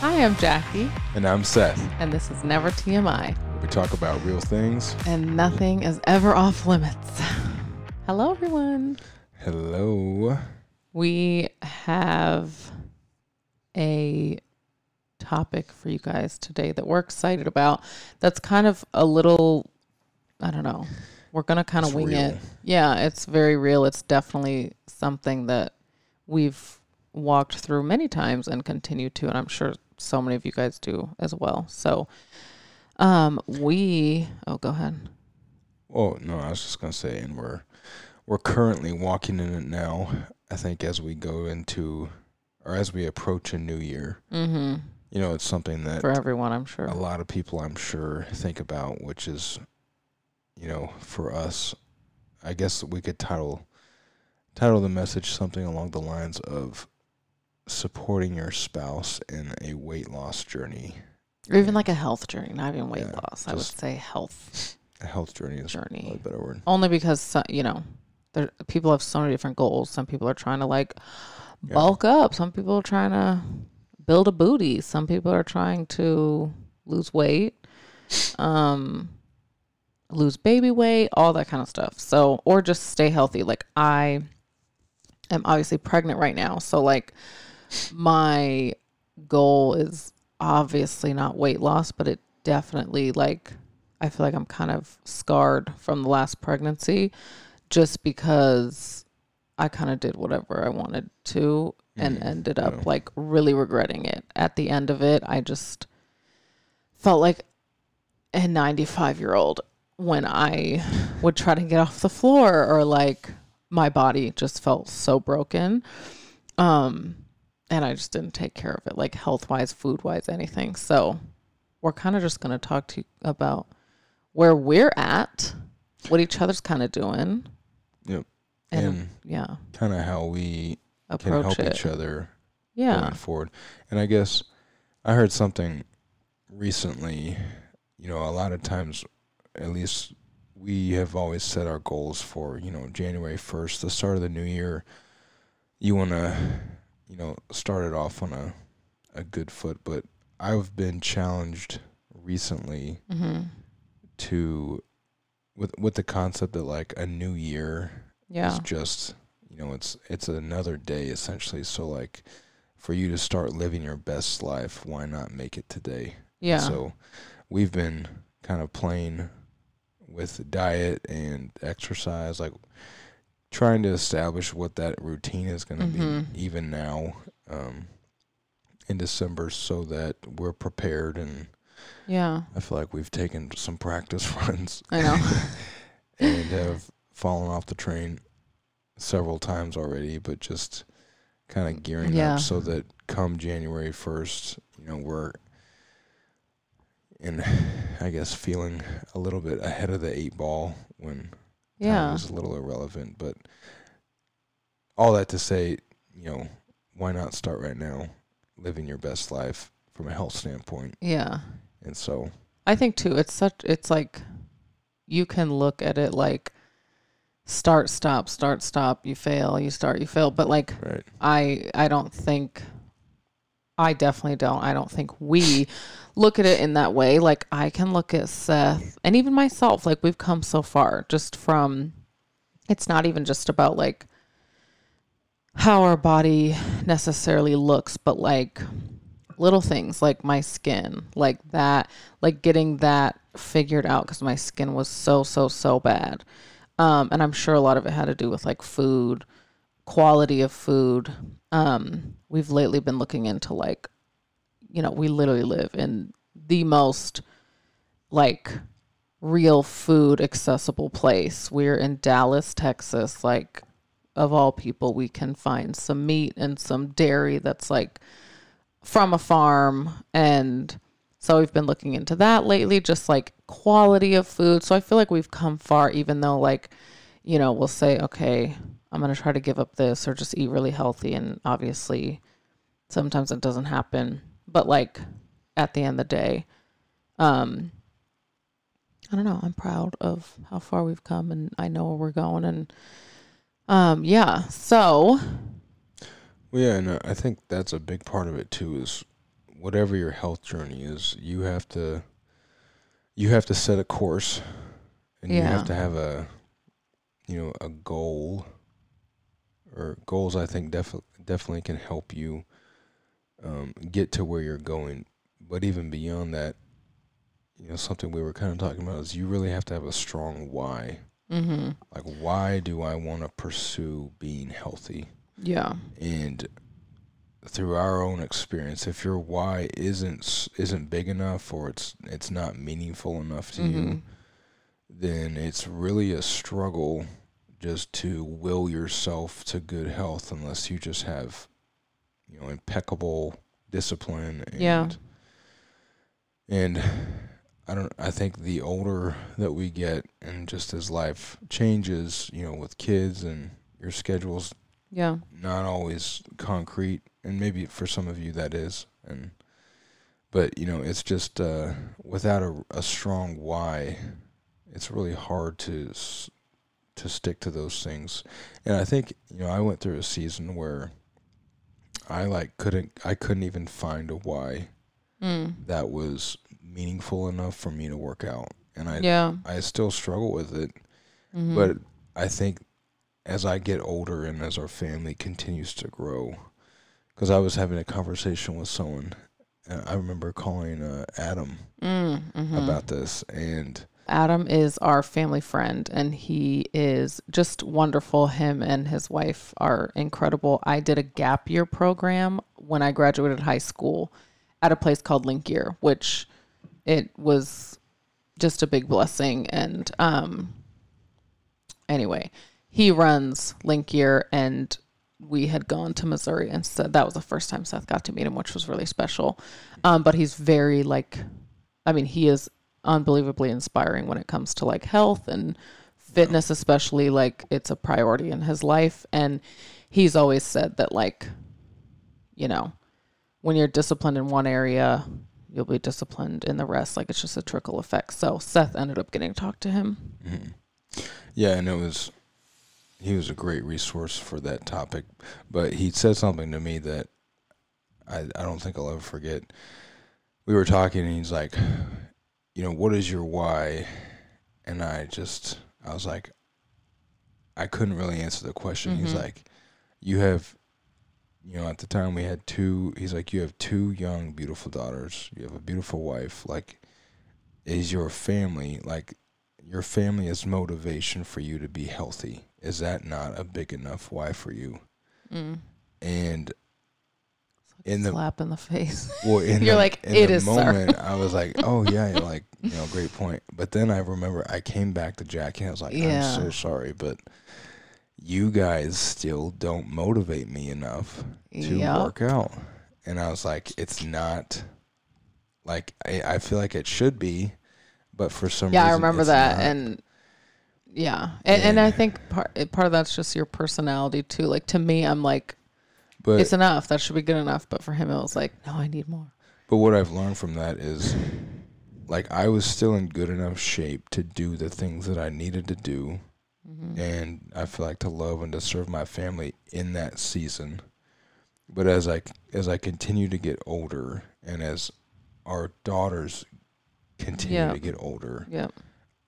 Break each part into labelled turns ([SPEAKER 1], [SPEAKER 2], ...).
[SPEAKER 1] Hi, I'm Jackie,
[SPEAKER 2] And I'm Seth.
[SPEAKER 1] and this is Never TMI,
[SPEAKER 2] We talk about real things.
[SPEAKER 1] and nothing is ever off limits. Hello, everyone.
[SPEAKER 2] Hello.
[SPEAKER 1] We have a topic for you guys today that we're excited about. That's kind of a little, I don't know. We're going to kind of
[SPEAKER 2] It's
[SPEAKER 1] wing
[SPEAKER 2] real.
[SPEAKER 1] it. Yeah, it's very real. It's definitely something that we've walked through many times and continue to, and I'm sure so many of you guys do as well. So, um, we, oh, go ahead.
[SPEAKER 2] Oh no, I was just gonna say, and we're we're currently walking in it now. I think as we go into or as we approach a new year,
[SPEAKER 1] Mm-hmm.
[SPEAKER 2] you know, it's something that
[SPEAKER 1] For everyone, I'm sure.
[SPEAKER 2] a lot of people, I'm sure, think about, which is, you know, for us, I guess we could title title the message something along the lines of supporting your spouse in a weight loss journey.
[SPEAKER 1] Or even like a health journey, not even weight
[SPEAKER 2] Yeah,
[SPEAKER 1] loss. I would say health
[SPEAKER 2] A health journey is
[SPEAKER 1] journey.
[SPEAKER 2] a better word.
[SPEAKER 1] Only because so- you know, there people have so many different goals. Some people are trying to like
[SPEAKER 2] Yeah.
[SPEAKER 1] bulk up. Some people are trying to build a booty. Some people are trying to lose weight, um, lose baby weight, all that kind of stuff. So, or just stay healthy. Like I am obviously pregnant right now, so like my goal is obviously not weight loss, but it definitely like I feel like I'm kind of scarred from the last pregnancy just because I kind of did whatever I wanted to and
[SPEAKER 2] Mm,
[SPEAKER 1] ended up
[SPEAKER 2] yeah.
[SPEAKER 1] like really regretting it. At the end of it, I just felt like a 95 year old when I would try to get off the floor or like my body just felt so broken. Um, and I just didn't take care of it, like health wise, food wise, anything. So we're kind of just going to talk to you about where we're at, what each other's kind of doing.
[SPEAKER 2] Yep.
[SPEAKER 1] And,
[SPEAKER 2] And
[SPEAKER 1] yeah,
[SPEAKER 2] kind of how we can
[SPEAKER 1] approach
[SPEAKER 2] help
[SPEAKER 1] it.
[SPEAKER 2] each other
[SPEAKER 1] Yeah.
[SPEAKER 2] going forward. And I guess I heard something recently, you know, a lot of times at least we have always set our goals for, you know, January 1st, the start of the new year. You want to, you know, started off on a a good foot, but I've been challenged recently
[SPEAKER 1] hmm
[SPEAKER 2] to with with the concept that like a new year
[SPEAKER 1] Yeah.
[SPEAKER 2] it's just you know it's it's another day essentially so like for you to start living your best life why not make it today
[SPEAKER 1] Yeah.
[SPEAKER 2] so we've been kind of playing with diet and exercise like trying to establish what that routine is going to
[SPEAKER 1] Mhm.
[SPEAKER 2] be even now um in December so that we're prepared and
[SPEAKER 1] yeah.
[SPEAKER 2] I feel like we've taken some practice runs
[SPEAKER 1] I know.
[SPEAKER 2] and have fallen off the train several times already, but just kind of gearing
[SPEAKER 1] Yeah.
[SPEAKER 2] up so that come January 1st, you know, we're in, I guess, feeling a little bit ahead of the eight ball when
[SPEAKER 1] yeah.
[SPEAKER 2] is a little irrelevant. But all that to say, you know, why not start right now living your best life from a health standpoint?
[SPEAKER 1] Yeah.
[SPEAKER 2] And so,
[SPEAKER 1] I think too, it's such, it's like you can look at it like start, stop, start, stop, you fail, you start, you fail. But like,
[SPEAKER 2] right.
[SPEAKER 1] I I don't think I definitely don't. I don't think we look at it in that way. Like I can look at Seth and even myself, like we've come so far just from it's not even just about like how our body necessarily looks, but like little things like my skin, like that, like getting that figured out because my skin was so, so, so bad. Um, and I'm sure a lot of it had to do with like food, quality of food. Um, we've lately been looking into like, you know, we literally live in the most like real food accessible place. We're in Dallas, Texas. Like, of all people, we can find some meat and some dairy that's like from a farm. And so we've been looking into that lately, just like quality of food. So I feel like we've come far, even though, like, you know, we'll say, okay, I'm going to try to give up this or just eat really healthy. And obviously, sometimes it doesn't happen. But like at the end of the day, um, I don't know. I'm proud of how far we've come and I know where we're going. And um, yeah. So,
[SPEAKER 2] Well, yeah, and uh, I think that's a big part of it too. Is whatever your health journey is, you have to you have to set a course and you have to have a you know, a goal or goals I think def- definitely can help you um, get to where you're going. But even beyond that, you know, something we were kind of talking about is you really have to have a strong why.
[SPEAKER 1] Mm-hmm.
[SPEAKER 2] Like, why do I want to pursue being healthy?
[SPEAKER 1] Yeah.
[SPEAKER 2] And through our own experience, if your why isn't isn't big enough or it's it's not meaningful enough to you,
[SPEAKER 1] Mhm.
[SPEAKER 2] then it's really a struggle just to will yourself to good health unless you just have you know impeccable discipline and
[SPEAKER 1] Yeah.
[SPEAKER 2] and I don't I think the older that we get and just as life changes, you know, with kids and your schedules
[SPEAKER 1] Yeah.
[SPEAKER 2] not always concrete and maybe for some of you that is and but you know it's just uh without a, a strong why it's really hard to s- to stick to those things and i think you know i went through a season where i like couldn't i couldn't even find a why
[SPEAKER 1] Mm.
[SPEAKER 2] that was meaningful enough for me to work out and i
[SPEAKER 1] Yeah.
[SPEAKER 2] i still struggle with it
[SPEAKER 1] Mhm.
[SPEAKER 2] but I think as I get older and as our family continues to grow, because I was having a conversation with someone, I remember calling uh, Adam
[SPEAKER 1] Mm, mhm.
[SPEAKER 2] about this, and
[SPEAKER 1] Adam is our family friend and he is just wonderful. Him and his wife are incredible. I did a gap year program when I graduated high school at a place called Link Year, which it was just a big blessing. And um, anyway, he runs Link Year and we had gone to Missouri and said that was the first time Seth got to meet him, which was really special. Um, but he's very like, I mean, he is unbelievably inspiring when it comes to like health and fitness, especially like it's a priority in his life. And he's always said that like, you know, when you're disciplined in one area, you'll be disciplined in the rest. Like it's just a trickle effect. So Seth ended up getting to talk to him.
[SPEAKER 2] mhm. yeah, and it was he was a great resource for that topic. But he said something to me that I I don't think I'll ever forget. We were talking, and he's like, you know, what is your why? And I just I was like, I couldn't really answer the question. He's
[SPEAKER 1] Mhm.
[SPEAKER 2] like, you have, you know, at the time we had two. He's like, you have two young, beautiful daughters. You have a beautiful wife. Like, is your family like your family is motivation for you to be healthy? Is that not a big enough why for you?
[SPEAKER 1] Mm.
[SPEAKER 2] And in the
[SPEAKER 1] Slap in the face.
[SPEAKER 2] well, in
[SPEAKER 1] You're
[SPEAKER 2] the,
[SPEAKER 1] like,
[SPEAKER 2] in
[SPEAKER 1] "It
[SPEAKER 2] the
[SPEAKER 1] is, sir."
[SPEAKER 2] moment, I was like, oh yeah, like you know, great point. But then I remember I came back to Jackie. and I was like,
[SPEAKER 1] Yeah.
[SPEAKER 2] I'm so sorry, but you guys still don't motivate me enough to
[SPEAKER 1] Yep.
[SPEAKER 2] work out. And I was like, it's not like I, I feel like it should be, but for some reason.
[SPEAKER 1] yeah, I remember that,
[SPEAKER 2] not.
[SPEAKER 1] and yeah, and, and I think part part of that's just your personality too. Like to me, I'm like,
[SPEAKER 2] but
[SPEAKER 1] it's enough. That should be good enough. But for him, it was like, no, I need more.
[SPEAKER 2] But what I've learned from that is like I was still in good enough shape to do the things that I needed to do
[SPEAKER 1] Mhm.
[SPEAKER 2] and I feel like to love and to serve my family in that season. But as I as I continue to get older and as our daughters continue
[SPEAKER 1] Yeah.
[SPEAKER 2] to get older,
[SPEAKER 1] Yep.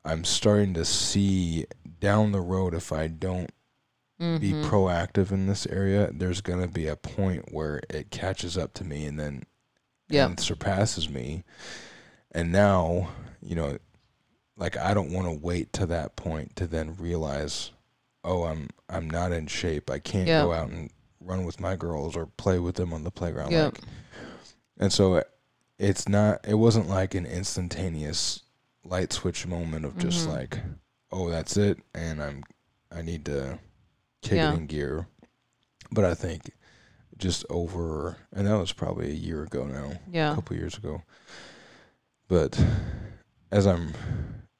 [SPEAKER 2] I'm starting to see down the road if I don't be
[SPEAKER 1] Mhm.
[SPEAKER 2] proactive in this area, there's going to be a point where it catches up to me and then
[SPEAKER 1] Yep.
[SPEAKER 2] and surpasses me. And now, you know, like I don't want to wait to that point to then realize, oh, I'm I'm not in shape. I can't
[SPEAKER 1] Yeah.
[SPEAKER 2] go out and run with my girls or play with them on the playground.
[SPEAKER 1] Yep.
[SPEAKER 2] Like, and so it- it's not. It wasn't like an instantaneous light switch moment of just
[SPEAKER 1] Mhm.
[SPEAKER 2] like, oh, that's it, and I'm I need to kick
[SPEAKER 1] Yeah.
[SPEAKER 2] in gear. But I think just over, and that was probably a year ago now,
[SPEAKER 1] yeah, a
[SPEAKER 2] couple years ago. But as I'm,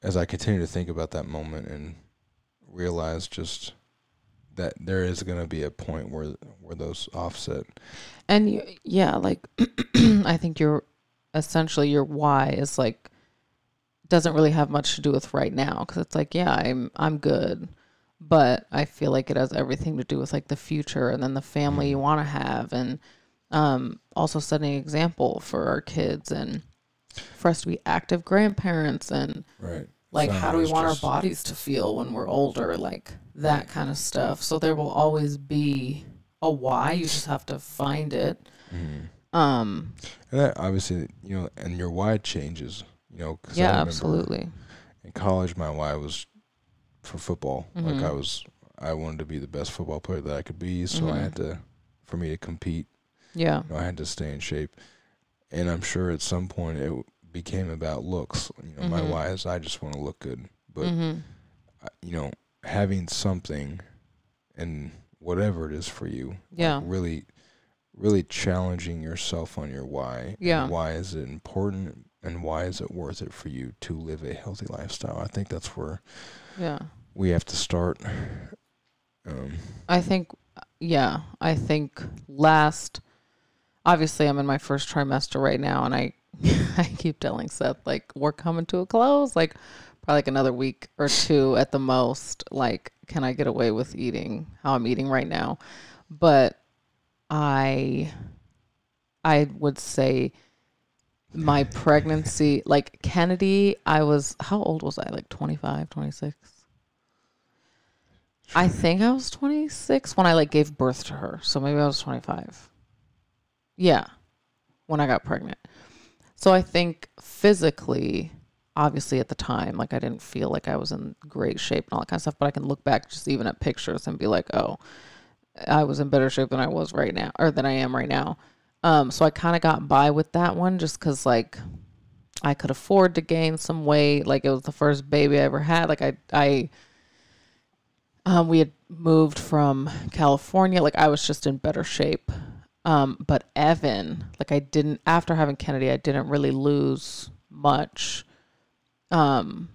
[SPEAKER 2] as I continue to think about that moment and realize just that there is going to be a point where where those offset.
[SPEAKER 1] And you, yeah, like I think your essentially your why is like doesn't really have much to do with right now because it's like yeah I'm I'm good, but I feel like it has everything to do with like the future and then the family you want to have and Um, also setting an example for our kids and for us to be active grandparents and
[SPEAKER 2] Right.
[SPEAKER 1] like how do we want
[SPEAKER 2] just-
[SPEAKER 1] our bodies to feel when we're older like that kind of stuff so there will always be a why you just have to find it
[SPEAKER 2] Mhm.
[SPEAKER 1] um
[SPEAKER 2] And that obviously, you know, and your why changes, you know.
[SPEAKER 1] yeah absolutely
[SPEAKER 2] In college, my why was for football. Like
[SPEAKER 1] Mhm.
[SPEAKER 2] I was, I wanted to be the best football player that I could be. So I
[SPEAKER 1] Mhm.
[SPEAKER 2] had to, for me to compete,
[SPEAKER 1] yeah
[SPEAKER 2] you know, I had to stay in shape. And I'm sure at some point it became about looks. You know, my
[SPEAKER 1] Mhm.
[SPEAKER 2] why is I just want to look good. But
[SPEAKER 1] mm-hmm.
[SPEAKER 2] I- you know, having something and whatever it is for you, like,
[SPEAKER 1] Yeah.
[SPEAKER 2] really, really challenging yourself on your why.
[SPEAKER 1] Yeah.
[SPEAKER 2] why is it important, and why is it worth it for you to live a healthy lifestyle? I think that's where
[SPEAKER 1] yeah
[SPEAKER 2] we have to start. Um,
[SPEAKER 1] i think yeah i think last obviously i'm in my first trimester right now and i i keep telling seth like we're coming to a close like probably like another week or two at the most like can i get away with eating how i'm eating right now but i i would say my pregnancy like kennedy i was how old was i? Like 25 26 i think i was 26 when i like gave birth to her. So maybe i was 25 yeah when i got pregnant. So i think physically obviously at the time like i didn't feel like i was in great shape and all that kind of stuff but i can look back just even at pictures and be like oh i was in better shape than i was right now or than i am right now um so i kind of got by with that one just because like i could afford to gain some weight like it was the first baby i ever had like i i um, we had moved from California. Like I was just in better shape. Um, but Evan, like I didn't after having Kennedy, I didn't really lose much. Um,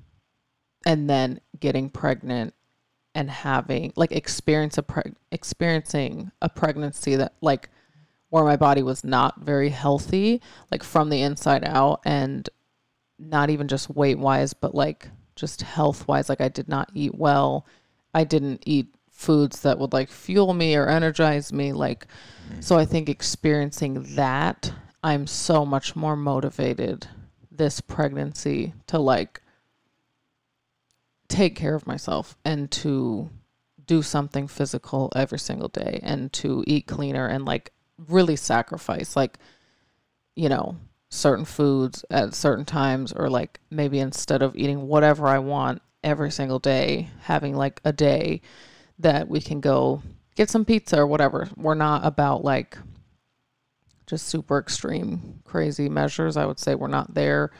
[SPEAKER 1] and then getting pregnant and having like experience a preg- experiencing a pregnancy that like where my body was not very healthy, like from the inside out, and not even just weight wise, but like just health wise. Like I did not eat well. I didn't eat foods that would like fuel me or energize me. Like, mm-hmm. so I think experiencing that, I'm so much more motivated this pregnancy to like take care of myself and to do something physical every single day and to eat cleaner and like really sacrifice like you know certain foods at certain times or like maybe instead of eating whatever I want every single day having like a day that we can go get some pizza or whatever. We're not about like just super extreme crazy measures I would say we're not there.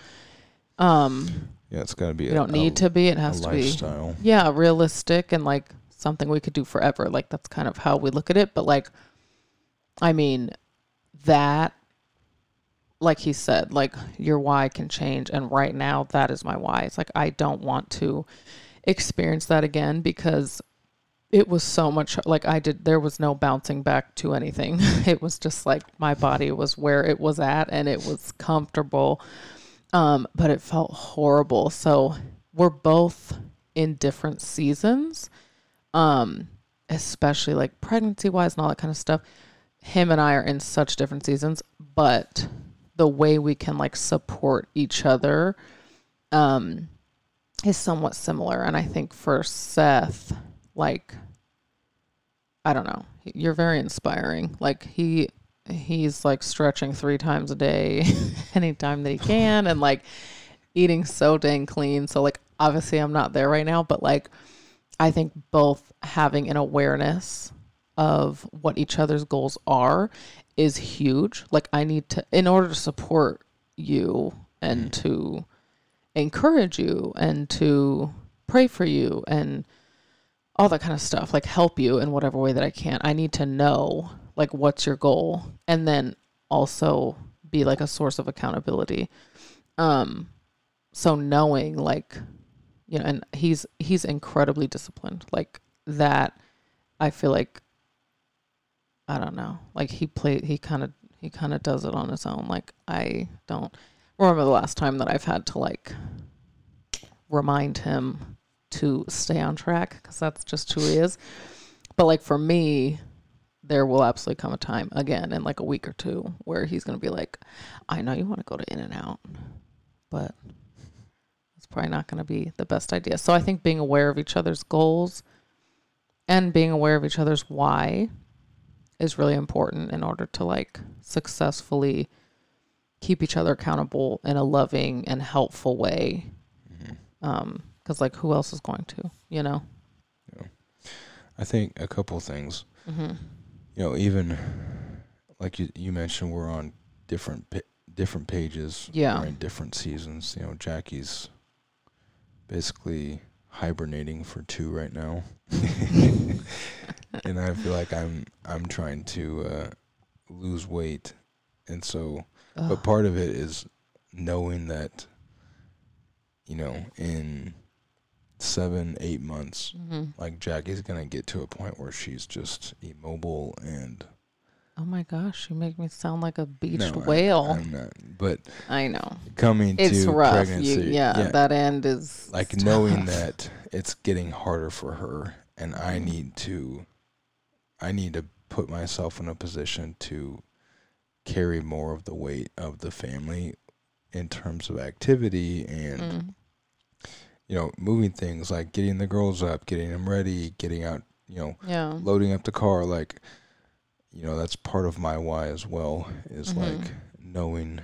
[SPEAKER 1] Um
[SPEAKER 2] yeah, it's got to be.
[SPEAKER 1] we don't need to be it has to be yeah realistic and like something we could do forever. Like that's kind of how we look at it but like i mean that like he said like your why can change and right now that is my why. It's like i don't want to experience that again because it was so much like i did there was no bouncing back to anything. It was just like my body was where it was at and it was comfortable um but it felt horrible. So we're both in different seasons um especially like pregnancy wise and all that kind of stuff him and i are in such different seasons but the way we can like support each other um is somewhat similar. And i think for seth like i don't know. You're very inspiring. Like he he's like stretching three times a day anytime that he can and like eating so dang clean. So like obviously i'm not there right now but like i think both having an awareness of what each other's goals are is huge. Like i need to in order to support you and to encourage you and to pray for you and all that kind of stuff like help you in whatever way that i can i need to know like what's your goal and then also be like a source of accountability. Um so knowing like you know and he's he's incredibly disciplined. Like that i feel like i don't know. Like he played he kind of he kind of does it on his own. Like i don't remember the last time that i've had to like remind him to stay on track because that's just who he is. But like for me there will absolutely come a time again in like a week or two where he's going to be like, I know you want to go to In and Out, but it's probably not going to be the best idea. So I think being aware of each other's goals and being aware of each other's why is really important in order to like successfully keep each other accountable in a loving and helpful way. Um, because like who else is going to, you know?
[SPEAKER 2] I think a couple things.
[SPEAKER 1] Mm-hmm.
[SPEAKER 2] You know, even like you you mentioned, we're on different pa- different pages.
[SPEAKER 1] Yeah.
[SPEAKER 2] We're in different seasons. You know, Jackie's basically hibernating for two right now, and I feel like I'm I'm trying to uh, lose weight, and so but part of it is knowing that you know in seven eight months
[SPEAKER 1] hmm
[SPEAKER 2] like Jackie's gonna get to a point where she's just immobile and
[SPEAKER 1] Oh my gosh, you make me sound like a beached
[SPEAKER 2] no, I-
[SPEAKER 1] whale.
[SPEAKER 2] I'm not. But
[SPEAKER 1] I, know.
[SPEAKER 2] coming
[SPEAKER 1] It's
[SPEAKER 2] to
[SPEAKER 1] rough.
[SPEAKER 2] pregnancy,
[SPEAKER 1] You, yeah, that end is
[SPEAKER 2] like
[SPEAKER 1] it's
[SPEAKER 2] knowing that it's getting harder for her, and I
[SPEAKER 1] Mm-hmm.
[SPEAKER 2] need to, I need to put myself in a position to carry more of the weight of the family in terms of activity and
[SPEAKER 1] Mm.
[SPEAKER 2] you know moving things like getting the girls up, getting them ready, getting out, you know,
[SPEAKER 1] Yeah.
[SPEAKER 2] loading up the car like you know that's part of my why as well is
[SPEAKER 1] Mhm.
[SPEAKER 2] like knowing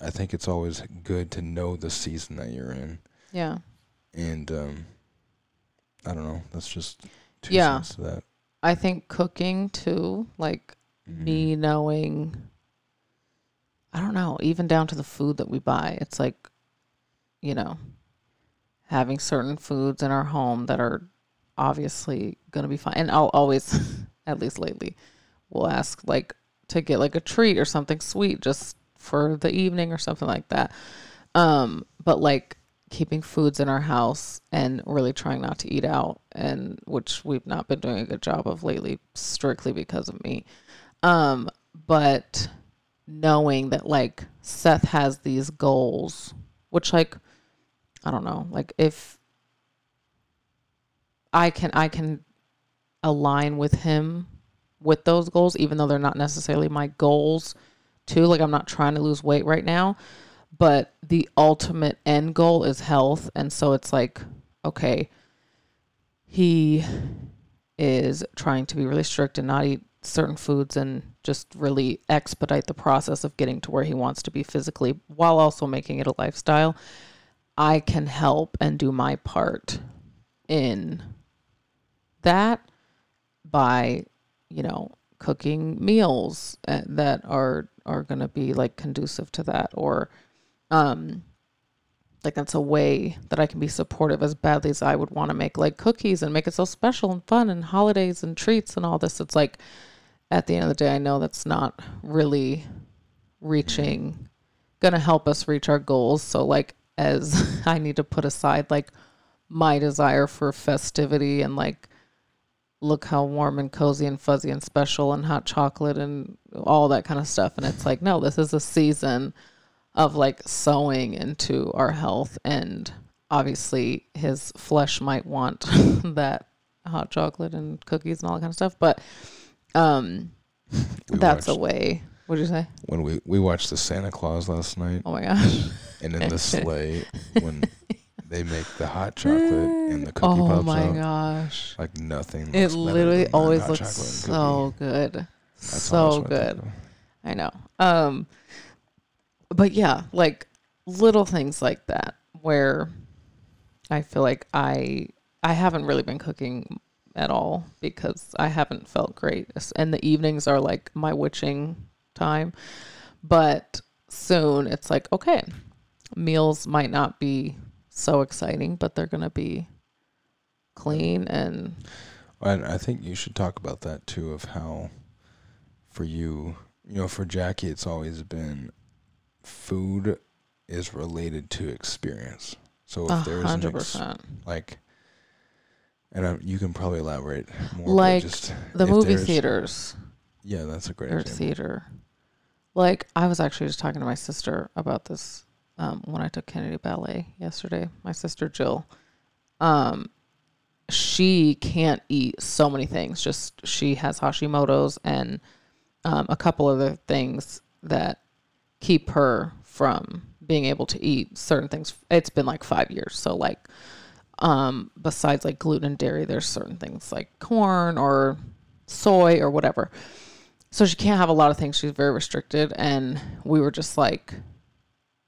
[SPEAKER 2] i think it's always good to know the season that you're in
[SPEAKER 1] Yeah.
[SPEAKER 2] and um i don't know that's just two
[SPEAKER 1] Yeah.
[SPEAKER 2] cents to that
[SPEAKER 1] I think cooking too, like
[SPEAKER 2] Mhm.
[SPEAKER 1] me knowing I don't know, even down to the food that we buy. It's like, you know, having certain foods in our home that are obviously going to be fine. And I'll always, at least lately, will ask like to get like a treat or something sweet just for the evening or something like that. Um, but like keeping foods in our house and really trying not to eat out and which we've not been doing a good job of lately strictly because of me. Um, but knowing that like Seth has these goals, which like I don't know, like if I can I can align with him with those goals, even though they're not necessarily my goals too. Like I'm not trying to lose weight right now, but the ultimate end goal is health. And so it's like, okay, he is trying to be really strict and not eat certain foods and just really expedite the process of getting to where he wants to be physically while also making it a lifestyle. I can help and do my part in that by, you know, cooking meals uh, that are are going to be like conducive to that or um like that's a way that I can be supportive as badly as I would want to make like cookies and make it so special and fun and holidays and treats and all this. It's like at the end of the day, I know that's not really reaching, gonna help us reach our goals. So like as I need to put aside like my desire for festivity and like look how warm and cozy and fuzzy and special and hot chocolate and all that kind of stuff. And it's like, no, this is a season of like sowing into our health and obviously his flesh might want that hot chocolate and cookies and all that kind of stuff but um
[SPEAKER 2] We
[SPEAKER 1] that's a way. What did you say?
[SPEAKER 2] When we we watched the Santa Clause last night.
[SPEAKER 1] Oh my gosh.
[SPEAKER 2] And in the sleigh when they make the hot chocolate and the cookie
[SPEAKER 1] oh
[SPEAKER 2] pops
[SPEAKER 1] my
[SPEAKER 2] out
[SPEAKER 1] gosh.
[SPEAKER 2] like nothing
[SPEAKER 1] it literally always looks so good.
[SPEAKER 2] That's
[SPEAKER 1] so
[SPEAKER 2] almost what I think
[SPEAKER 1] good. I know. Um but yeah, like little things like that where I feel like I I haven't really been cooking at all because I haven't felt great. And the evenings are like my witching time. But soon it's like, okay, meals might not be so exciting, but they're going to be clean and
[SPEAKER 2] And I think you should talk about that too of how for you, you know, for Jackie it's always been food is related to experience. So if there's an
[SPEAKER 1] hundred
[SPEAKER 2] ex- like and I, you can probably elaborate more
[SPEAKER 1] Like
[SPEAKER 2] just
[SPEAKER 1] The
[SPEAKER 2] if
[SPEAKER 1] movie
[SPEAKER 2] there's-
[SPEAKER 1] theaters.
[SPEAKER 2] Yeah, that's a great
[SPEAKER 1] or
[SPEAKER 2] example.
[SPEAKER 1] theater. Like I was actually just talking to my sister about this um, when I took Kennedy Ballet yesterday. My sister Jill, um, she can't eat so many things. Just she has Hashimoto's and um, a couple other things that keep her from being able to eat certain things. It's been like five years. So like, um, besides like gluten and dairy, there's certain things like corn or soy or whatever. So she can't have a lot of things. She's very restricted. And we were just like,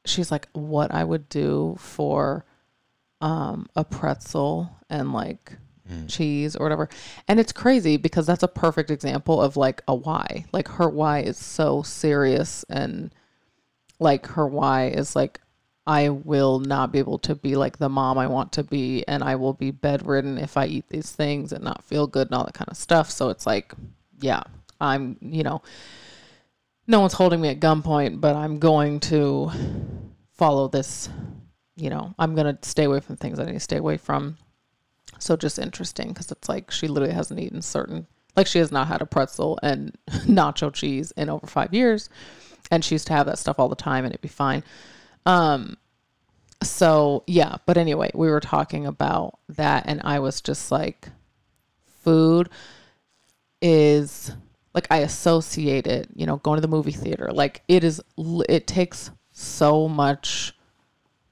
[SPEAKER 1] she's like, what I would do for um, a pretzel and like cheese or whatever. And it's crazy because that's a perfect example of like a why. Like her why is so serious and like her why is like I will not be able to be like the mom I want to be and I will be bedridden if I eat these things and not feel good and all that kind of stuff. So it's like, yeah, I'm, you know, no one's holding me at gunpoint, but I'm going to follow this, you know, I'm going to stay away from things I need to stay away from. So just interesting because it's like she literally hasn't eaten certain, like she has not had a pretzel and nacho cheese in over five years. And she used to have that stuff all the time and it'd be fine. Um, so yeah, but anyway, we were talking about that and I was just like, food is like I associate it, you know, going to the movie theater. Like it is, it takes so much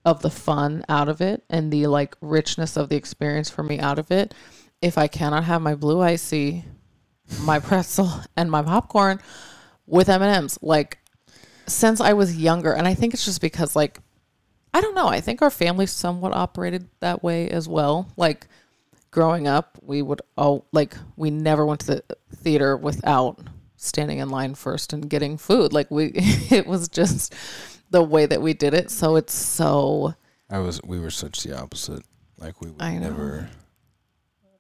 [SPEAKER 1] of the fun out of it and the like richness of the experience for me out of it. If I cannot have my blue icy, my pretzel, and my popcorn with M and M's, like since I was younger, and I think it's just because like I don't know. I think our family somewhat operated that way as well. Like growing up, we would all like we never went to the theater without standing in line first and getting food. Like we it was just the way that we did it. So it's so
[SPEAKER 2] I was we were such the opposite. Like we would
[SPEAKER 1] I
[SPEAKER 2] never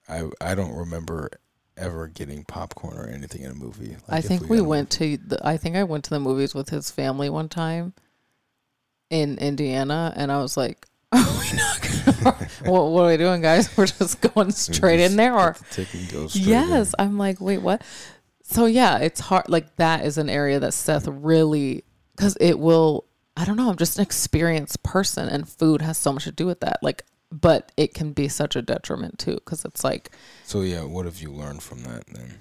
[SPEAKER 2] I I don't remember ever getting popcorn or anything in a movie. Like
[SPEAKER 1] I think
[SPEAKER 2] got
[SPEAKER 1] we went to the, I think I went to the movies with his family one time in Indiana and I was like oh, are we not gonna, what, what are we doing guys? We're just going straight
[SPEAKER 2] just
[SPEAKER 1] in there or
[SPEAKER 2] the straight in.
[SPEAKER 1] Yes, I'm like, wait, what? So yeah, it's hard. Like that is an area that Seth really, because it will. I don't know. I'm just an experienced person, and food has so much to do with that. Like, but it can be such a detriment too, because it's like,
[SPEAKER 2] So yeah, what have you learned from that then?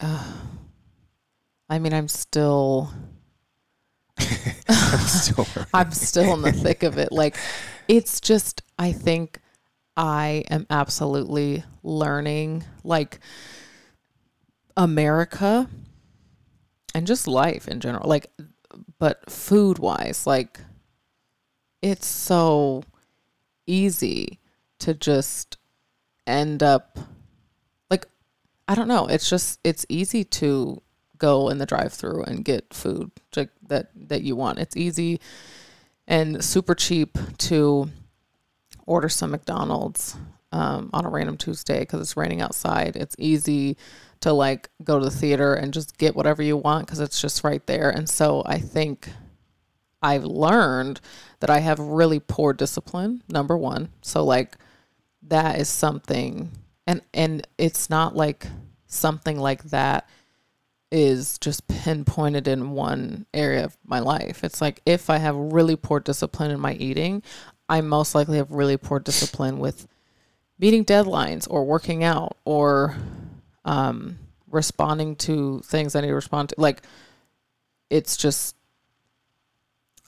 [SPEAKER 1] uh, I mean, I'm still,
[SPEAKER 2] I'm still
[SPEAKER 1] I'm still in the thick of it. Like, it's just, I think I am absolutely learning, like, America and just life in general. Like, but food wise, like, it's so easy to just end up like I don't know, it's just it's easy to go in the drive-through and get food that that you want. It's easy and super cheap to order some McDonald's um, on a random Tuesday because it's raining outside. It's easy to like go to the theater and just get whatever you want because it's just right there. And so I think I've learned that I have really poor discipline, number one. So like that is something and and it's not like something like that is just pinpointed in one area of my life. It's like if I have really poor discipline in my eating, I most likely have really poor discipline with meeting deadlines or working out or um, responding to things I need to respond to. Like it's just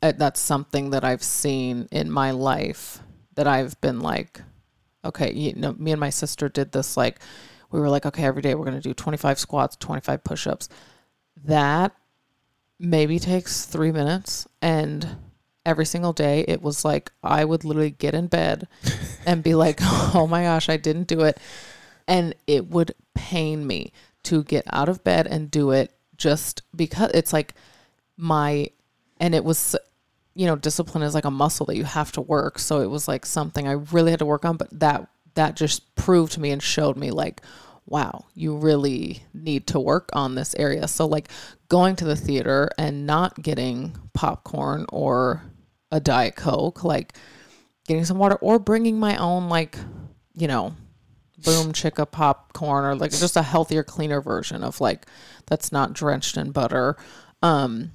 [SPEAKER 1] uh, that's something that I've seen in my life that I've been like, okay, you know, me and my sister did this like we were like, okay, every day we're gonna do 25 squats, 25 push-ups. That maybe takes three minutes, and every single day it was like I would literally get in bed and be like, oh my gosh, I didn't do it, and it would pain me to get out of bed and do it just because it's like my and it was you know discipline is like a muscle that you have to work. So it was like something i really had to work on but that that just proved to me and showed me like wow you really need to work on this area. So like going to the theater and not getting popcorn or a diet coke like getting some water or bringing my own like you know boom chicka popcorn or like just a healthier cleaner version of like that's not drenched in butter. Um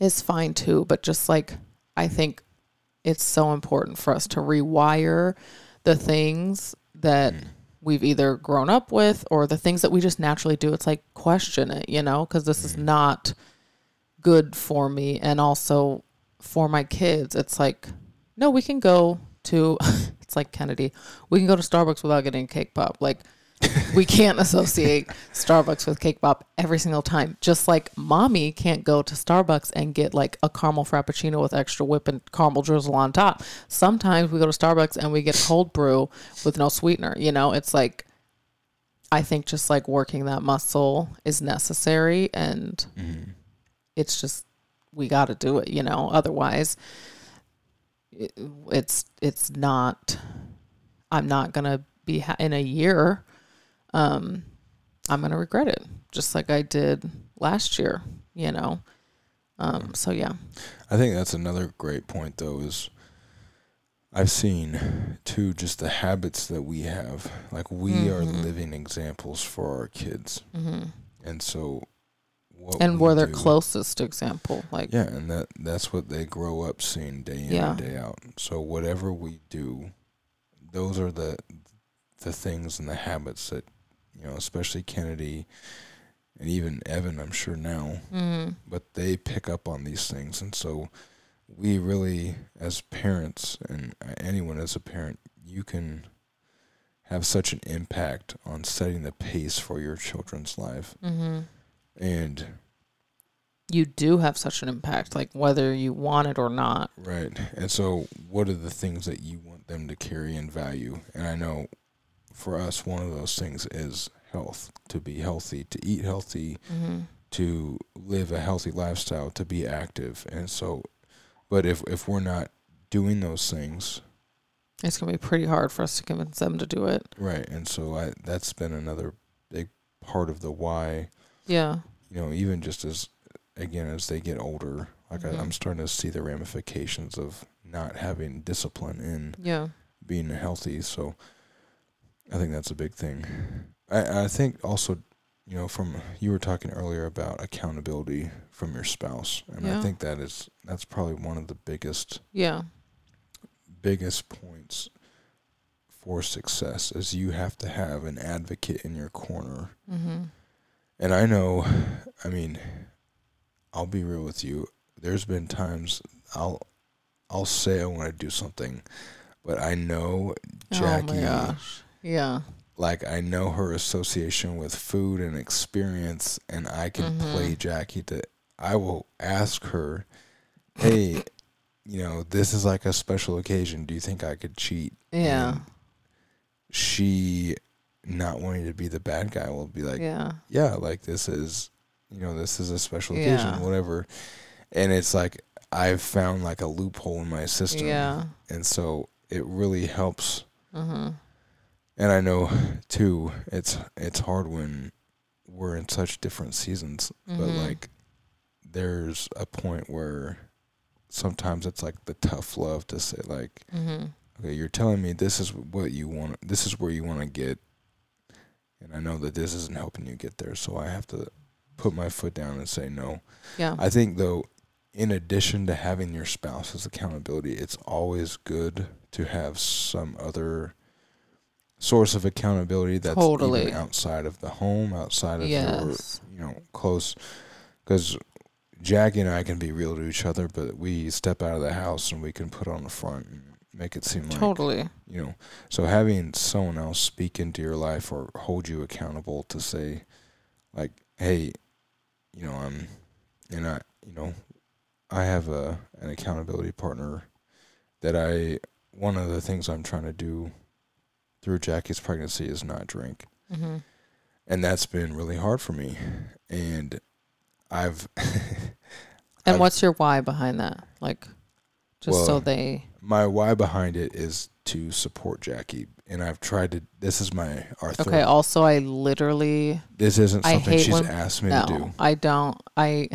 [SPEAKER 1] is fine too but just like i think it's so important for us to rewire the things that hmm. we've either grown up with or the things that we just naturally do. It's like question it, you know, because this is hmm. not good for me and also for my kids. It's like, no, we can go to, it's like Kennedy, we can go to Starbucks without getting a cake pop. Like, we can't associate Starbucks with cake pop every single time. Just like mommy can't go to Starbucks and get like a caramel frappuccino with extra whip and caramel drizzle on top. Sometimes we go to Starbucks and we get cold brew with no sweetener. You know, it's like I think just like working that muscle is necessary and mm-hmm. it's just we got to do it, you know. Otherwise it, it's it's not I'm not going to be ha- in a year um, I'm going to regret it, just like I did last year, you know? Um, so yeah.
[SPEAKER 2] I think that's another great point, though, is I've seen too just the habits that we have. Like we are
[SPEAKER 1] Mhm.
[SPEAKER 2] living examples for our kids,
[SPEAKER 1] hmm
[SPEAKER 2] and so what
[SPEAKER 1] And
[SPEAKER 2] we
[SPEAKER 1] we're their
[SPEAKER 2] do-
[SPEAKER 1] closest example. Like,
[SPEAKER 2] Yeah, and that that's what they grow up seeing day in
[SPEAKER 1] Yeah.
[SPEAKER 2] and day out. So whatever we do, those are the the things and the habits that you know, especially Kennedy and even Evan, I'm sure now,
[SPEAKER 1] mm,
[SPEAKER 2] but they pick up on these things, and so we really, as parents and anyone as a parent, you can have such an impact on setting the pace for your children's life,
[SPEAKER 1] hmm
[SPEAKER 2] and
[SPEAKER 1] you do have such an impact, like whether you want it or not.
[SPEAKER 2] Right. And so, what are the things that you want them to carry and value? And I know for us, one of those things is health to be healthy, to eat healthy,
[SPEAKER 1] hmm
[SPEAKER 2] to live a healthy lifestyle, to be active. And so, but if, if we're not doing those things,
[SPEAKER 1] It's going to be pretty hard for us to convince them to do it.
[SPEAKER 2] right. And so, I, that's been another big part of the why,
[SPEAKER 1] Yeah.
[SPEAKER 2] you know, even just as, again, as they get older, like
[SPEAKER 1] Mhm.
[SPEAKER 2] I, I'm starting to see the ramifications of not having discipline in
[SPEAKER 1] Yeah.
[SPEAKER 2] being healthy. So I think that's a big thing. I, I think also, you know, from you were talking earlier about accountability from your spouse, and I think that is that's probably one of the biggest
[SPEAKER 1] Yeah.
[SPEAKER 2] biggest points for success is you have to have an advocate in your corner.
[SPEAKER 1] hmm
[SPEAKER 2] And I know, I mean, I'll be real with you. There's been times I'll I'll say I want to do something, but I know Jackie
[SPEAKER 1] Oh my gosh. Yeah.
[SPEAKER 2] like I know her association with food and experience, and I can
[SPEAKER 1] Mhm.
[SPEAKER 2] play Jackie to. I will ask her, "Hey, you know, this is like a special occasion. Do you think I could cheat?"
[SPEAKER 1] Yeah.
[SPEAKER 2] And she, not wanting to be the bad guy, will be like,
[SPEAKER 1] yeah.
[SPEAKER 2] "Yeah, like this is, you know, this is a special
[SPEAKER 1] Yeah.
[SPEAKER 2] occasion, whatever." And it's like I've found like a loophole in my system,
[SPEAKER 1] Yeah.
[SPEAKER 2] and so it really helps
[SPEAKER 1] hmm
[SPEAKER 2] and I know too, it's it's hard when we're in such different seasons, but
[SPEAKER 1] Mhm.
[SPEAKER 2] like there's a point where sometimes it's like the tough love to say like,
[SPEAKER 1] hmm
[SPEAKER 2] okay, you're telling me this is what you want, this is where you want to get, and I know that this isn't helping you get there, so I have to put my foot down and say no.
[SPEAKER 1] Yeah.
[SPEAKER 2] I think though, in addition to having your spouse's accountability, it's always good to have some other source of accountability that's
[SPEAKER 1] Totally.
[SPEAKER 2] outside of the home, outside of
[SPEAKER 1] yes.
[SPEAKER 2] your, you know, close. Because Jackie and I can be real to each other, but we step out of the house and we can put on the front and make it seem like
[SPEAKER 1] Totally.
[SPEAKER 2] you know so having someone else speak into your life or hold you accountable to say like hey you know i'm and i you know i have a an accountability partner that i one of the things i'm trying to do through jackie's pregnancy is not drink
[SPEAKER 1] hmm
[SPEAKER 2] and that's been really hard for me and i've
[SPEAKER 1] And
[SPEAKER 2] I've-
[SPEAKER 1] what's your why behind that? Like, just so they.
[SPEAKER 2] my why behind it is to support jackie and i've tried to this is my Arthur.
[SPEAKER 1] Okay. Also, I literally
[SPEAKER 2] This isn't something she's
[SPEAKER 1] when-
[SPEAKER 2] asked me to do.
[SPEAKER 1] I don't. I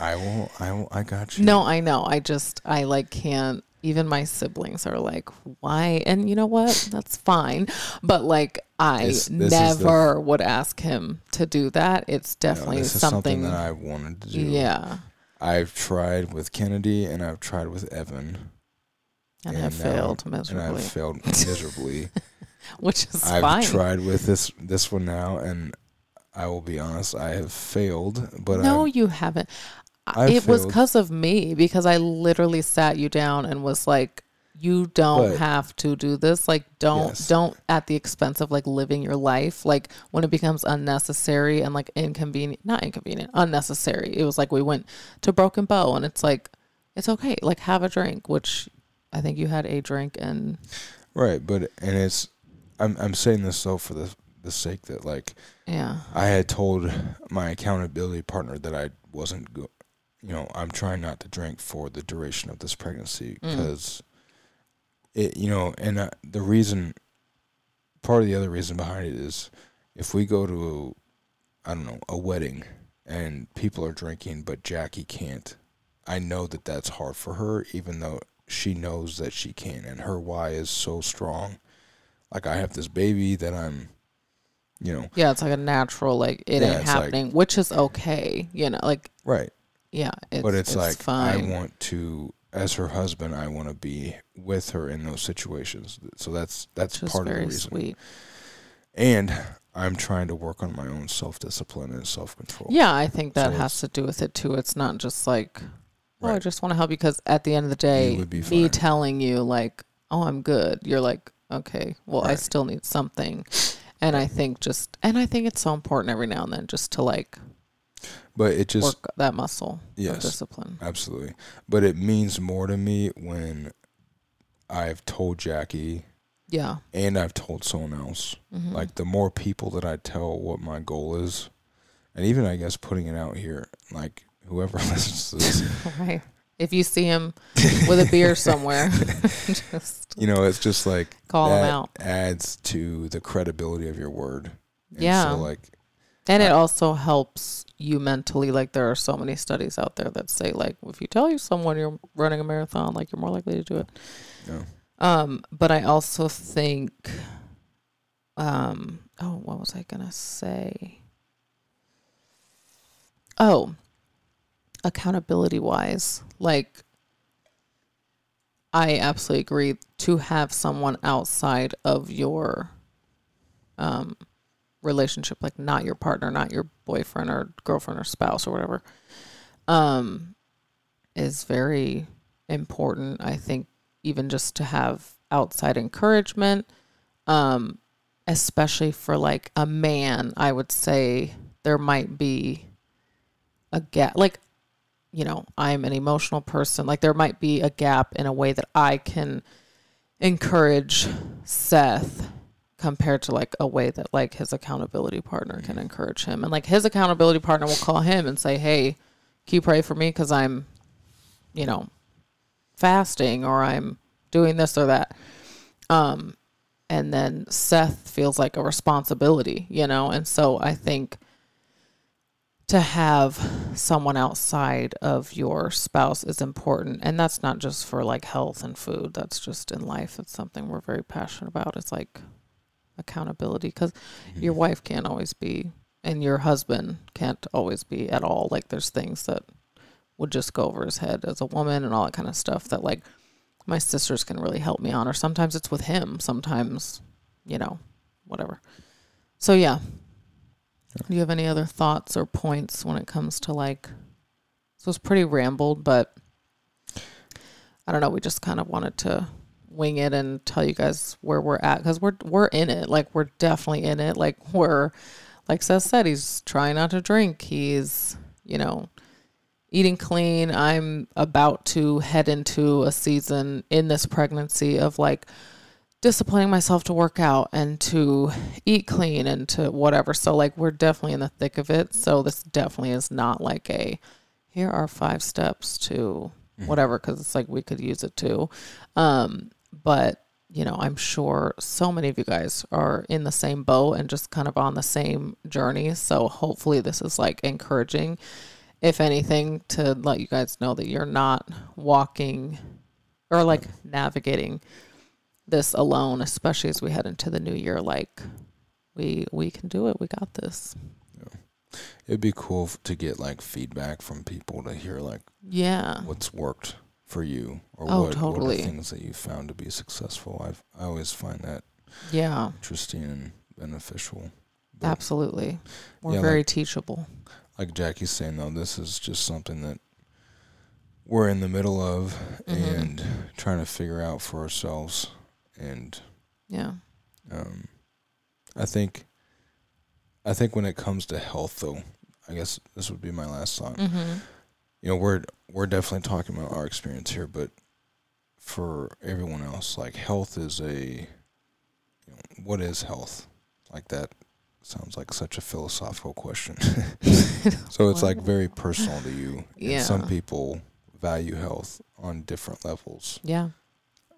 [SPEAKER 2] I won't. I won't. I got you.
[SPEAKER 1] no, I know. I just I like can't. Even my siblings are like, why? And you know what? That's fine. But like, I
[SPEAKER 2] This- this is the-
[SPEAKER 1] never would ask him to do that. It's
[SPEAKER 2] No,
[SPEAKER 1] definitely
[SPEAKER 2] this is
[SPEAKER 1] something.
[SPEAKER 2] that I wanted to do.
[SPEAKER 1] yeah.
[SPEAKER 2] I've tried with Kennedy and I've tried with Evan,
[SPEAKER 1] and, have
[SPEAKER 2] now-
[SPEAKER 1] failed
[SPEAKER 2] and I've failed miserably.
[SPEAKER 1] which is fine.
[SPEAKER 2] I've
[SPEAKER 1] fine.
[SPEAKER 2] tried with this this one now, and I will be honest, I have failed. But
[SPEAKER 1] no,
[SPEAKER 2] I,
[SPEAKER 1] you haven't. I- it was because of me because I literally sat you down and was like, "You don't
[SPEAKER 2] But-
[SPEAKER 1] have to do this. Like, don't
[SPEAKER 2] Yes.
[SPEAKER 1] don't at the expense of like living your life. Like when it becomes unnecessary and like inconvenient, not inconvenient, unnecessary. It was like we went to Broken Bow and it's like, it's okay. Like have a drink, which I think you had a drink and
[SPEAKER 2] right, but and it's I'm I'm saying this though for the the sake that like
[SPEAKER 1] yeah,
[SPEAKER 2] I had told my accountability partner that I wasn't go, you know, I'm trying not to drink for the duration of this pregnancy
[SPEAKER 1] Mm.
[SPEAKER 2] because it, you know, and uh, the reason, part of the other reason behind it is if we go to, I don't know, a wedding and people are drinking, but Jackie can't, I know that that's hard for her, even though she knows that she can, and her why is so strong. Like I have this baby that I'm, you know,
[SPEAKER 1] yeah, it's like a natural like it
[SPEAKER 2] Yeah,
[SPEAKER 1] ain't
[SPEAKER 2] it's like-
[SPEAKER 1] happening, which is okay. You know, like
[SPEAKER 2] right.
[SPEAKER 1] Yeah, it's,
[SPEAKER 2] but it's, like
[SPEAKER 1] fine.
[SPEAKER 2] I want to, as her husband, I want to be with her in those situations. So that's that's
[SPEAKER 1] which
[SPEAKER 2] part of the reason.
[SPEAKER 1] sweet.
[SPEAKER 2] And I'm trying to work on my own self discipline and self control.
[SPEAKER 1] Yeah, I think that
[SPEAKER 2] So
[SPEAKER 1] has to do with it too. It's not just like, oh, I just want to help you because at the end of the day, me telling you like, oh, I'm good. You're like, okay, well, I still need something. And I think just, and I think it's so important every now and then just to like
[SPEAKER 2] But it just
[SPEAKER 1] work that muscle
[SPEAKER 2] yes,
[SPEAKER 1] discipline.
[SPEAKER 2] absolutely. But it means more to me when I've told Jackie
[SPEAKER 1] Yeah.
[SPEAKER 2] and I've told someone else.
[SPEAKER 1] Mhm.
[SPEAKER 2] Like the more people that I tell what my goal is, and even I guess putting it out here, like whoever listens to this,
[SPEAKER 1] right. If you see him with a beer somewhere, just
[SPEAKER 2] you know, it's just like
[SPEAKER 1] call him out.
[SPEAKER 2] adds to the credibility of your word. And
[SPEAKER 1] Yeah.
[SPEAKER 2] So like
[SPEAKER 1] And it
[SPEAKER 2] I-
[SPEAKER 1] also helps you mentally. Like there are so many studies out there that say like if you tell you someone you're running a marathon, like you're more likely to do it.
[SPEAKER 2] Yeah.
[SPEAKER 1] Um, but I also think um oh, what was I gonna say? Oh, accountability wise, like I absolutely agree to have someone outside of your um relationship like not your partner not your boyfriend or girlfriend or spouse or whatever um is very important i think even just to have outside encouragement um especially for like a man i would say there might be a gap like you know i'm an emotional person like there might be a gap in a way that i can encourage seth compared to like a way that like his accountability partner can encourage him. And like his accountability partner will call him and say hey can you pray for me? Because i'm you know fasting or i'm doing this or that. Um and then seth feels like a responsibility you know? And so i think to have someone outside of your spouse is important. And that's not just for like health and food. That's just in life. It's something we're very passionate about. It's like accountability because mm-hmm. your wife can't always be and your husband can't always be at all. Like there's things that would just go over his head as a woman and all that kind of stuff that like my sisters can really help me on or sometimes it's with him sometimes you know whatever. So yeah. Do you have any other thoughts or points when it comes to like so it's pretty rambled but i don't know we just kind of wanted to wing it and tell you guys where we're at because we're we're in it. Like we're definitely in it. Like we're like Seth said he's trying not to drink. He's you know eating clean. I'm about to head into a season in this pregnancy of like disciplining myself to work out and to eat clean and to whatever. So like we're definitely in the thick of it. So this definitely is not like a here are five steps to whatever because it's like we could use it too. Um but you know i'm sure so many of you guys are in the same boat and just kind of on the same journey. So hopefully this is like encouraging. If anything to let you guys know that you're not walking or like navigating this alone especially as we head into the new year. Like we we can do it. We got this.
[SPEAKER 2] It'd be cool to get like feedback from people to hear like
[SPEAKER 1] yeah.
[SPEAKER 2] what's worked for you or
[SPEAKER 1] Oh,
[SPEAKER 2] what, what
[SPEAKER 1] totally.
[SPEAKER 2] are things that you found to be successful. I've I always find that
[SPEAKER 1] Yeah,
[SPEAKER 2] interesting and beneficial. But
[SPEAKER 1] absolutely. We're
[SPEAKER 2] Yeah,
[SPEAKER 1] very
[SPEAKER 2] like-
[SPEAKER 1] teachable.
[SPEAKER 2] like Jackie's saying though, this is just something that we're in the middle of
[SPEAKER 1] Mhm.
[SPEAKER 2] and trying to figure out for ourselves and
[SPEAKER 1] Yeah.
[SPEAKER 2] um I think I think when it comes to health though, I guess this would be my last thought.
[SPEAKER 1] Mm-hmm.
[SPEAKER 2] You know, we're we're definitely talking about our experience here, but for everyone else, like health is a you know, what is health? Like that sounds like such a philosophical question. so it's like very personal to you. And
[SPEAKER 1] Yeah.
[SPEAKER 2] some people value health on different levels.
[SPEAKER 1] Yeah.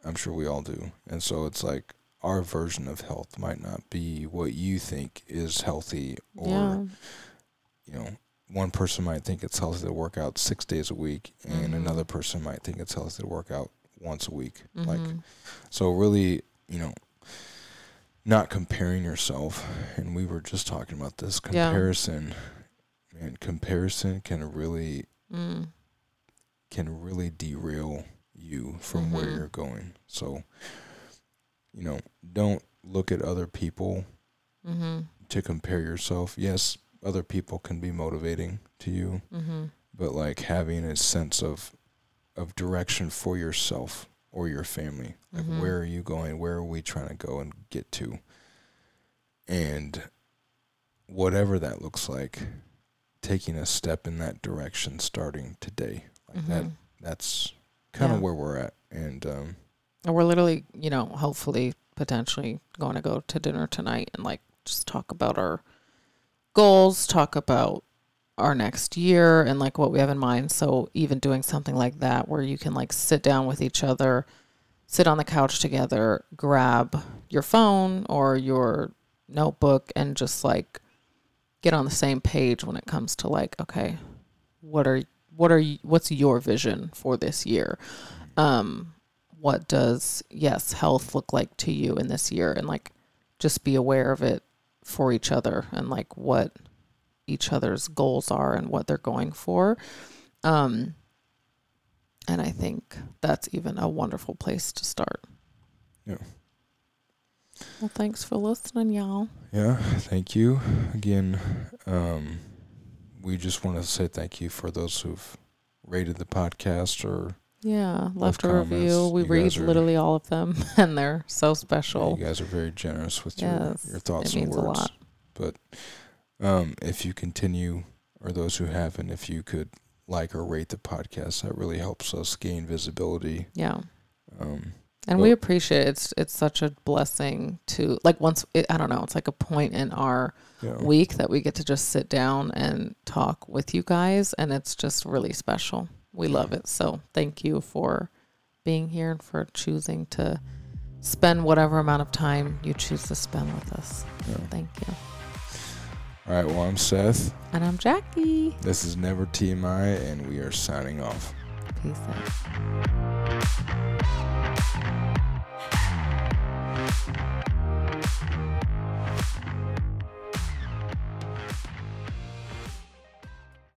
[SPEAKER 2] I'm sure we all do. And so it's like our version of health might not be what you think is healthy or
[SPEAKER 1] yeah.
[SPEAKER 2] you know, one person might think it's healthy to work out 6 days a week and
[SPEAKER 1] Mhm.
[SPEAKER 2] another person might think it's healthy to work out once a week. Like
[SPEAKER 1] Mhm.
[SPEAKER 2] so really, you know, not comparing yourself and we were just talking about this
[SPEAKER 1] Yeah.
[SPEAKER 2] comparison and comparison can really
[SPEAKER 1] Mm.
[SPEAKER 2] can really derail you from where
[SPEAKER 1] Mhm.
[SPEAKER 2] you're going. So, you know, don't look at other people
[SPEAKER 1] Mm-hmm.
[SPEAKER 2] to compare yourself. Yes, other people can be motivating to you,
[SPEAKER 1] Mm-hmm.
[SPEAKER 2] but like having a sense of of direction for yourself or your family. Like
[SPEAKER 1] Mhm.
[SPEAKER 2] where are you going? Where are we trying to go and get to? And whatever that looks like, taking a step in that direction starting today. Like that
[SPEAKER 1] Mhm.
[SPEAKER 2] that's kind of
[SPEAKER 1] Yeah.
[SPEAKER 2] where we're at. And um
[SPEAKER 1] And we're literally, you know, hopefully, potentially going to go to dinner tonight and like just talk about our goals, talk about our next year and like what we have in mind. So, even doing something like that where you can like sit down with each other, sit on the couch together, grab your phone or your notebook and just like get on the same page when it comes to like, okay, what are what are you, what's your vision for this year? Um what does yes health look like to you in this year and like just be aware of it for each other and like what each other's goals are and what they're going for um and i think that's even a wonderful place to start
[SPEAKER 2] Yeah.
[SPEAKER 1] well thanks for listening y'all
[SPEAKER 2] yeah, thank you. Again, um we just want to say thank you for those who've rated the podcast or
[SPEAKER 1] yeah left a review we
[SPEAKER 2] You
[SPEAKER 1] read
[SPEAKER 2] are-
[SPEAKER 1] literally all of them and they're so
[SPEAKER 2] Yeah,
[SPEAKER 1] special
[SPEAKER 2] you guys are very generous with
[SPEAKER 1] Yes,
[SPEAKER 2] your, your thoughts and words. But um, if you continue, or those who haven't, if you could like or rate the podcast, that really helps us gain visibility.
[SPEAKER 1] yeah
[SPEAKER 2] Um,
[SPEAKER 1] And we appreciate it. It's it's such a blessing to like once it, I don't know, it's like a point in our
[SPEAKER 2] know,
[SPEAKER 1] week that we get to just sit down and talk with you guys and it's just really special we love it. So thank you for being here and for choosing to spend whatever amount of time you choose to spend with us.
[SPEAKER 2] Yeah.
[SPEAKER 1] Thank you.
[SPEAKER 2] All right. Well, I'm Seth.
[SPEAKER 1] And I'm Jackie.
[SPEAKER 2] This is Never TMI, and we are signing off.
[SPEAKER 1] Peace out.